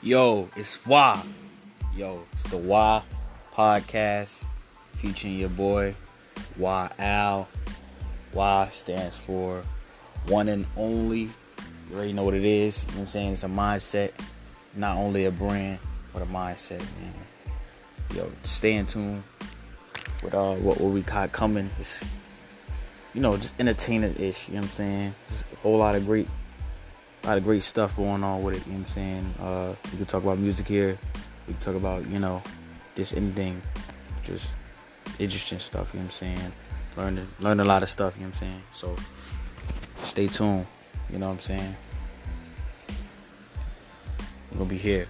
Yo, it's Wao. Yo, it's the Wao podcast featuring your boy Why Al. Y stands for one and only. You already know what it is. You know what I'm saying? It's a mindset, not only a brand, but a mindset, man. Yo, stay in tune with uh, what, what we got coming. It's, you know, just entertaining ish, you know what I'm saying? Just a whole lot of great a lot of great stuff going on with it. You know what I'm saying? Uh, we can talk about music here. We can talk about you know just anything, just interesting stuff. You know what I'm saying? Learn learn a lot of stuff. You know what I'm saying? So stay tuned. You know what I'm saying? We'll be here.